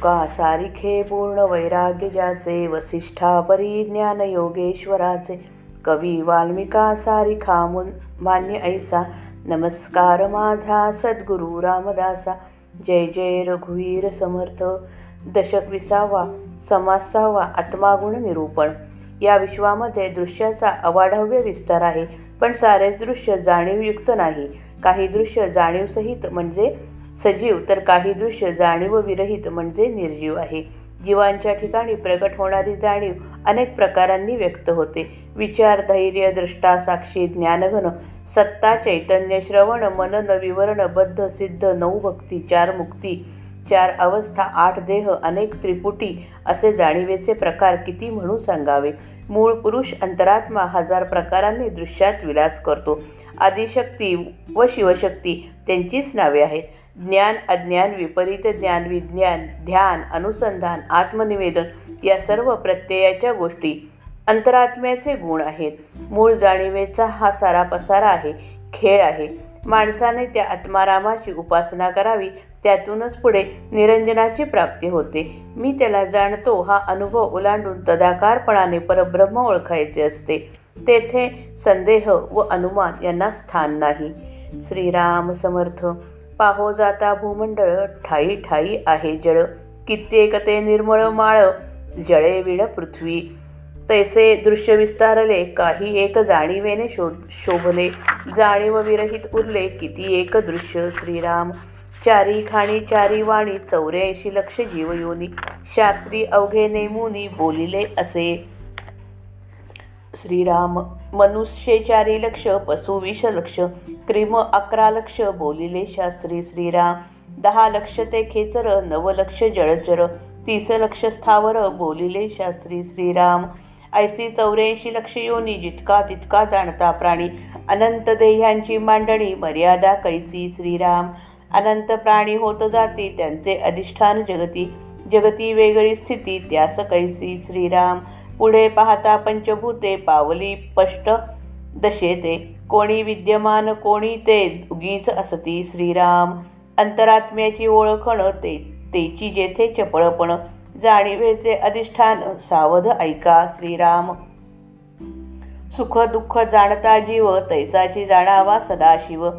तुका सारिखे पूर्ण वैराग्य ज्याचे वसिष्ठा परी ज्ञान योगेश्वराचे. कवी वाल्मिका सारिखा मुन मान्य ऐसा. नमस्कार माझा सद्गुरु रामदासा. जय जय रघुवीर समर्थ. दशक विसावा समासावा आत्मागुण निरूपण. या विश्वामध्ये दृश्याचा अवाढव्य विस्तार आहे पण सारेच दृश्य जाणीवयुक्त नाही. काही दृश्य जाणीवसहित म्हणजे सजीव तर काही दृश्य जाणीव विरहित म्हणजे निर्जीव आहे. जीवांच्या ठिकाणी प्रगट होणारी जाणीव अनेक प्रकारांनी व्यक्त होते. विचार धैर्य दृष्टा साक्षी ज्ञानघन सत्ता चैतन्य श्रवण मनन विवरण बद्ध सिद्ध नऊ भक्ती चार मुक्ती चार अवस्था आठ देह अनेक त्रिपुटी असे जाणीवेचे प्रकार किती म्हणून सांगावे? मूळ पुरुष अंतरात्मा हजार प्रकारांनी दृश्यात विलास करतो. आदिशक्ती व शिवशक्ती त्यांचीच नावे आहेत. ज्ञान अज्ञान विपरीत ज्ञान विज्ञान ध्यान अनुसंधान आत्मनिवेदन या सर्व प्रत्ययाच्या गोष्टी अंतरात्म्याचे गुण आहेत. मूळ जाणीवेचा हा सारा पसारा आहे. खेळ आहे. माणसाने त्या आत्मारामाची उपासना करावी त्यातूनच पुढे निरंजनाची प्राप्ती होते. मी त्याला जाणतो हा अनुभव ओलांडून तदाकारपणाने परब्रह्म ओळखायचे असते. तेथे संदेह व अनुमान यांना स्थान नाही. श्रीराम समर्थ. पाहो जाता भूमंडळ ठाई ठाई आहे जळ. कित्येक ते निर्मळ माळ जळे विळ पृथ्वी. तैसे दृश्य विस्तारले काही एक जाणीवेने शो शोभले. जाणीव विरहित उरले किती एक दृश्य श्रीराम. चारी खाणी चारी वाणी चौऱ्याऐंशी लक्ष जीवयोनी. शास्त्री अवघे नेमुनी बोलिले असे. श्रीराम मनुष्येचारी लक्ष पशु लक्ष. क्रिम अकरा लक्ष बोलिले शास्त्री श्रीराम. दहा लक्ष ते खेचर नव लक्ष जळचर तीस लक्ष स्थावर बोलिले शास्त्री श्रीराम. ऐसी चौऱ्याऐंशी लक्ष योनी जितका तितका जाणता प्राणी. अनंत देह्यांची मांडणी मर्यादा कैसी श्रीराम. अनंत प्राणी होत जाती त्यांचे अधिष्ठान जगती. जगती वेगळी स्थिती त्यास कैसी श्रीराम. पुढे पाहता पंचभूते पावली स्पष्ट दशेते. कोणी विद्यमान कोणी ते उगीच असती श्रीराम. अंतरात्म्याची ओळखण ते तेची जेथे चपळपण जाणीवेचे अधिष्ठान सावध ऐका श्रीराम. सुख दुःख जाणता जीव तैसाची जाणावा सदाशिव.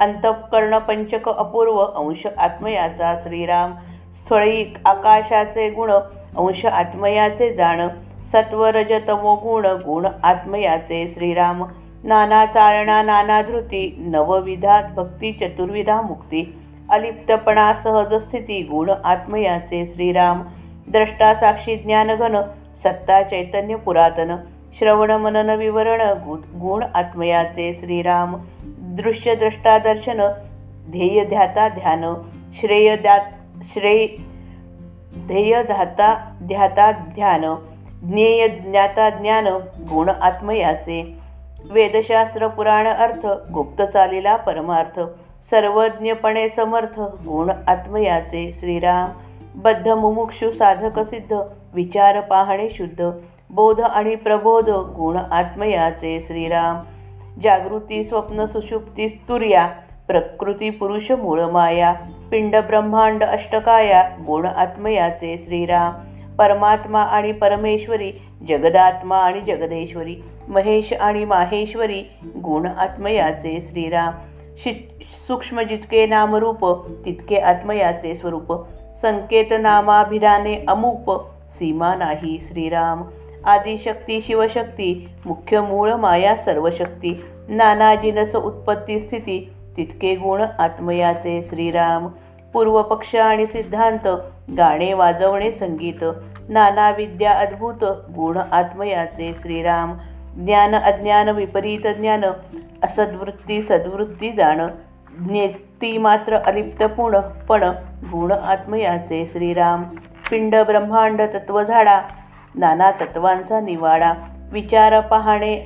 अंतःकरण पंचक अपूर्व अंश आत्मयाचा श्रीराम. स्थळी आकाशाचे गुण अंश आत्मयाचे जाण. सत्व रजतमो गुण गुण आत्मयाचे श्रीराम. नाना चारणा नाना धृती नवविधात भक्ती चतुर्विधा मुक्ती अलिप्तपणा सहज स्थिती गुण आत्मयाचे श्रीराम द्रष्टा साक्षी ज्ञानघन सत्ता चैतन्य पुरातन श्रवण मनन विवरण गुण आत्मयाचे श्रीराम दृश्य द्रष्टा दर्शन ध्येय ध्याता ध्यान श्रेय द्या श्रेय ध्येय धाता ध्याता ध्यान ज्ञेय ज्ञाता ज्ञान गुण आत्मयाचे वेदशास्त्र पुराण अर्थ गुप्त चालीला परमार्थ सर्वज्ञपणे समर्थ गुण आत्मयाचे श्रीराम बद्ध मुमुक्षु साधक सिद्ध विचार पाहणे शुद्ध बोध आणि प्रबोध गुण आत्मयाचे श्रीराम जागृती स्वप्न सुषुप्ती स्तुर्या प्रकृती पुरुष मूळ माया पिंड ब्रह्मांड अष्टकाया गुण आत्मयाचे श्रीराम परमात्मा आणि परमेश्वरी जगदात्मा आणि जगदेश्वरी महेश आणि माहेश्वरी गुण आत्मयाचे श्रीराम. शि सूक्ष्म जितके नामरूप तितके आत्मयाचे स्वरूप. संकेत नामाभिधाने अमूप सीमा नाही श्रीराम. आदिशक्ती शिवशक्ती मुख्य मूळ माया सर्वशक्ती. नाना जिनस उत्पत्ती स्थिती तितके गुण आत्मयाचे श्रीराम. पूर्वपक्ष आणि सिद्धांत गाणे वाजवणे संगीत नाना विद्या अद्भुत गुण आत्मयाचे श्रीराम ज्ञान अज्ञान विपरीत ज्ञान असद्वृत्ती सद्वृत्ती जाण ज्ञेती मात्र अलिप्तपूर्ण पण गुण आत्मयाचे श्रीराम पिंड ब्रह्मांड तत्वझाडा नाना तत्वांचा निवाडा विचार पाहणे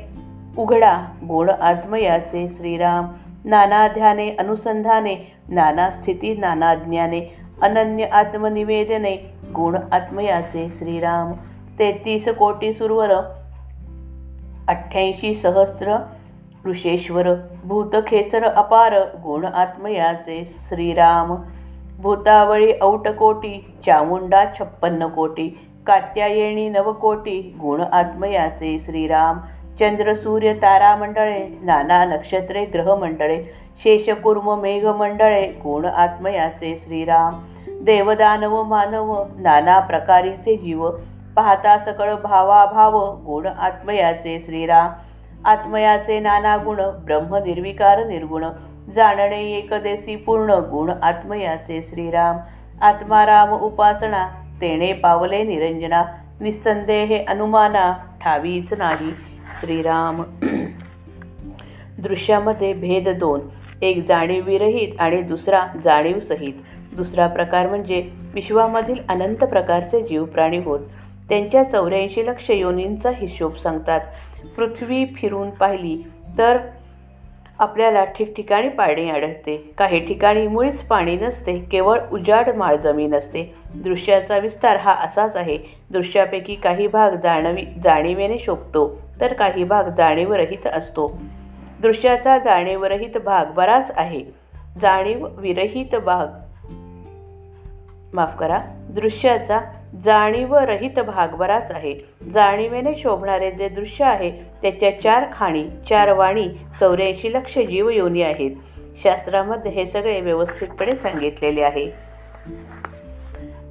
उघडा गुण आत्मयाचे श्रीराम नाना ध्याने अनुसंधाने नाना स्थिती नाना ज्ञाने अनन्य आत्मनिवेदने गुण आत्मयाचे श्रीराम. तेहतीस कोटी सुरवर अठ्ठ्याऐंशी सहस्र ऋषेश्वर भूतखेचर अपार गुण आत्मयाचे श्रीराम. भूतावळी औटकोटी चामुंडा छप्पन्न कोटी कात्यायनी नवकोटी गुण आत्मयाचे श्रीराम. चंद्र सूर्य तारामंडळे नाना नक्षत्रे ग्रहमंडळे शेषकुर्म मेघमंडळे गुण आत्मयाचे श्रीराम देवदानव मानव नाना प्रकारीचे जीव पाहता सकळ भावाभाव गुण आत्मयाचे श्रीराम आत्मयाचे नाना गुण ब्रह्म निर्विकार निर्गुण जाणणे एकदेसी पूर्ण गुण आत्मयाचे श्रीराम आत्माराम उपासना तेणे पावले निरंजना निसंदेहे अनुमाना ठावीच नाही. श्रीराम. दृश्यामध्ये भेद दोन. एक जाणीवविरहित आणि दुसरा जाणीवसहित दुसरा प्रकार म्हणजे विश्वामधील अनंत प्रकारचे जीव प्राणी होत. त्यांच्या चौऱ्याऐंशी लक्ष योनींचा हिशोब सांगतात. पृथ्वी फिरून पाहिली तर आपल्याला ठिकठिकाणी पाणी आढळते. काही ठिकाणी मुळीच पाणी नसते केवळ उजाड माळ जमीन असते. दृश्याचा विस्तार हा असाच आहे. दृश्यापैकी काही भाग जाणवी जाणीवेने शोभतो तर काही भाग जाणीवरहित असतो. दृश्याचा जाणीवरहित भाग बराच आहे. जाणीव विरहित भाग. माफ करा. दृश्याचा जाणीवरहित भाग बराच आहे. जाणीवेने शोभणारे जे दृश्य आहे त्याच्या चार खाणी चार वाणी चौऱ्याऐंशी लक्ष जीवयोनी आहेत. शास्त्रामध्ये हे सगळे व्यवस्थितपणे सांगितलेले आहे.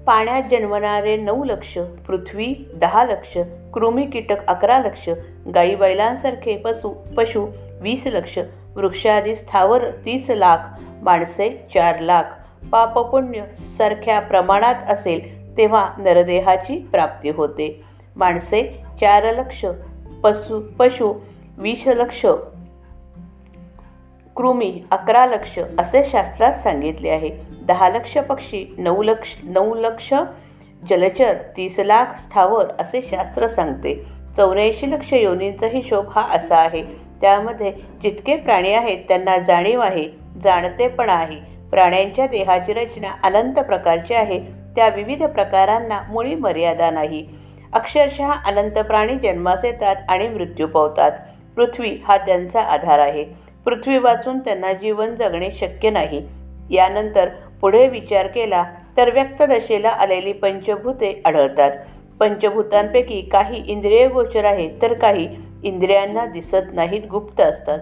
पाण्यात जन्मणारे नऊ लक्ष पृथ्वी दहा लक्ष कृमी कीटक अकरा लक्ष गाई बैलांसारखे पशु पशु वीस लक्ष वृक्षादी स्थावर तीस लाख माणसे चार लाख. पापपुण्य सारख्या प्रमाणात असेल तेव्हा नरदेहाची प्राप्ती होते. माणसे चार लक्ष पशु पशु वीस लक्ष कृमी अकरा लक्ष असे शास्त्रात सांगितले आहे. दहा लक्ष पक्षी नऊ लक्ष नऊ लक्ष जलचर तीस लाख स्थावर असे शास्त्र सांगते. चौऱ्याऐंशी लक्ष योनींचा हिशोब हा असा आहे. त्यामध्ये जितके प्राणी आहेत त्यांना जाणीव आहे जाणते पण आहे. प्राण्यांच्या देहाची रचना अनंत प्रकारची आहे. त्या विविध प्रकारांना मुळी मर्यादा नाही. अक्षरशः अनंत प्राणी जन्मास येतात आणि मृत्यू पावतात. पृथ्वी हा त्यांचा आधार आहे. पृथ्वी वाचून त्यांना जीवन जगणे शक्य नाही. यानंतर पुढे विचार केला तर व्यक्त दशेला आलेली पंचभूते आढळतात. पंचभूतांपैकी काही इंद्रिय गोचर आहेत तर काही इंद्रियांना दिसत नाहीत गुप्त असतात.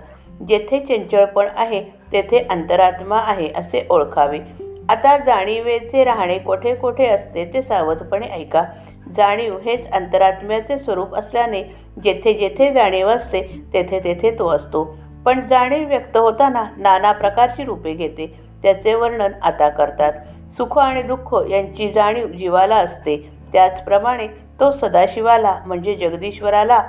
जेथे चंचळपण आहे तेथे अंतरात्मा आहे असे ओळखावे. आता जाणीवेचे राहणे कोठे कोठे असते ते सावधपणे ऐका. जाणीव हेच अंतरात्म्याचे स्वरूप असल्याने जेथे जेथे जाणीव असते तेथे तेथे तो असतो. पण जाणीव व्यक्त होताना नाना प्रकारची रूपे घेते. त्याचे वर्णन आता करतात. सुख आणि दुःख यांची जाणीव जीवाला असते. त्याचप्रमाणे तो सदाशिवाला म्हणजे जगदीश्वराला.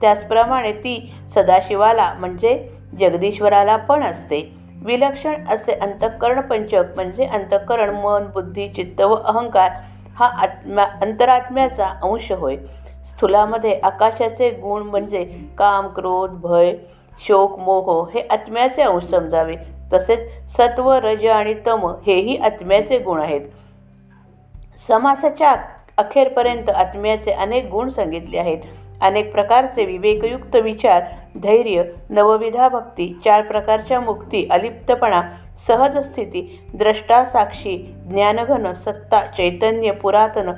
त्याचप्रमाणे ती सदाशिवाला म्हणजे जगदीश्वराला पण असते. विलक्षण असे अंतःकरण पंचक म्हणजे अंतःकरण मन बुद्धी चित्त व अहंकार हा आत्म्या अंतरात्म्याचा अंश होय. स्थूलामध्ये आकाशाचे गुण म्हणजे काम क्रोध भय शोक मोह हे आत्म्याचे अंश समजावे. तसेच सत्व रज आणि तम हेही आत्म्याचे गुण आहेत. समासाच्या अखेरपर्यंत आत्म्याचे अनेक गुण सांगितले आहेत. अनेक प्रकारचे विवेकयुक्त विचार धैर्य नवविधा भक्ती चार प्रकारच्या मुक्ती अलिप्तपणा सहज स्थिती द्रष्टा साक्षी ज्ञानघन सत्ता चैतन्य पुरातन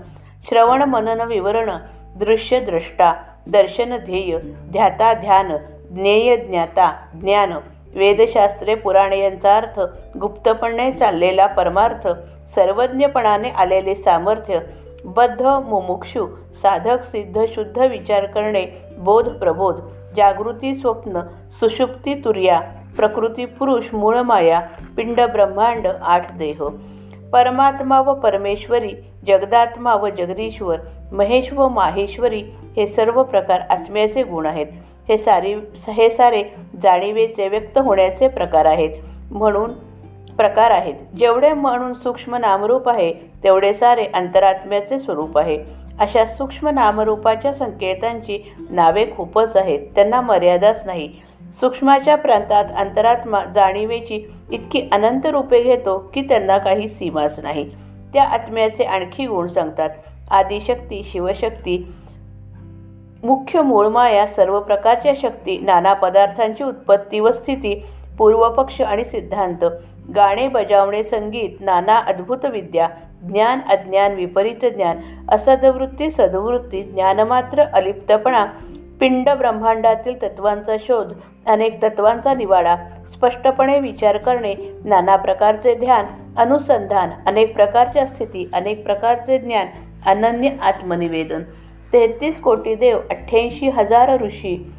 श्रवण मनन विवरण दृश्य द्रष्टा दर्शन ध्येय ध्याता ध्यान ज्ञेय ज्ञाता ज्ञान वेदशास्त्रे पुराणे यांचा अर्थ गुप्तपणे चाललेला परमार्थ सर्वज्ञपणाने आलेले सामर्थ्य बद्ध मुमुक्षु साधक सिद्ध शुद्ध विचार करणे बोध प्रबोध जागृती स्वप्न सुषुप्ती तुर्या प्रकृती पुरुष मूळमाया पिंड ब्रह्मांड आठ देह. परमात्मा व परमेश्वरी जगदात्मा व जगदीश्वर महेश व माहेश्वरी हे सर्व प्रकार आत्म्याचे गुण आहेत. हे सारी हे सारे जाणीवेचे व्यक्त होण्याचे प्रकार आहेत. म्हणून प्रकार आहेत. जेवढे म्हणून सूक्ष्म नामरूप आहे तेवढे सारे अंतरात्म्याचे स्वरूप आहे. अशा सूक्ष्म नामरूपाच्या संकेतांची नावे खूपच आहेत. त्यांना मर्यादाच नाही. सूक्ष्माच्या प्रांतात अंतरात्मा जाणीवेची इतकी अनंत रूपे घेतो की त्यांना काही सीमाच नाही. त्या आत्म्याचे आणखी गुण सांगतात. आदिशक्ती शिवशक्ती मुख्य मूळमाया सर्व प्रकारच्या शक्ती नाना पदार्थांची उत्पत्ती व स्थिती पूर्वपक्ष आणि सिद्धांत. गाणे बजावणे संगीत नाना अद्भुत विद्या ज्ञान अज्ञान विपरीत ज्ञान असदवृत्ती सदवृत्ती ज्ञानमात्र अलिप्तपणा पिंड ब्रह्मांडातील तत्वांचा शोध अनेक तत्वांचा निवाडा स्पष्टपणे विचार करणे नाना प्रकारचे ध्यान अनुसंधान अनेक प्रकारच्या स्थिती अनेक प्रकारचे ज्ञान अनन्य आत्मनिवेदन. तेहतीस कोटी देव अठ्ठ्याऐंशी हजार ऋषी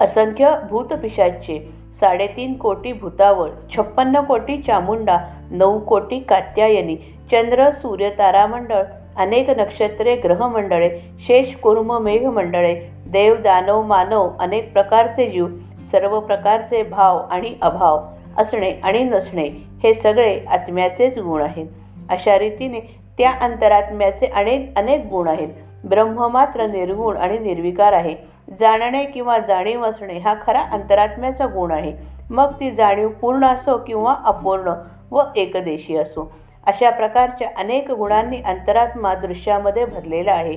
असंख्य भूतपिशाचे साडेतीन कोटी भूतावळ छप्पन्न कोटी चामुंडा नऊ कोटी कात्यायनी चंद्र सूर्य तारामंडळ अनेक नक्षत्रे ग्रहमंडळे शेष कुर्म मेघमंडळे देव दानव मानव अनेक प्रकारचे जीव सर्व प्रकारचे भाव आणि अभाव असणे आणि नसणे हे सगळे आत्म्याचेच गुण आहेत. अशा रीतीने त्या अंतरात्म्याचे अनेक अनेक गुण आहेत. ब्रह्म मात्र निर्गुण आणि निर्विकार आहे. जाणणे किंवा जाणीव असणे हा खरा अंतरात्म्याचा गुण आहे. मग ती जाणीव पूर्ण असो किंवा अपूर्ण व एकदेशी असो. अशा प्रकारच्या अनेक गुणांनी अंतरात्मा दृश्यामध्ये भरलेला आहे.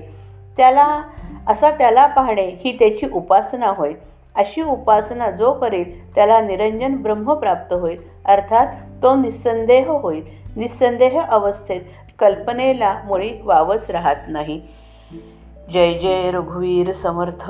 त्याला असा त्याला पाहणे ही त्याची उपासना होय. अशी उपासना जो करेल त्याला निरंजन ब्रह्म प्राप्त होईल अर्थात तो निस्संदेह होईल. निस्संदेह अवस्थेत कल्पनेला मुळी वावच राहत नाही. जय जय रघुवीर समर्थ.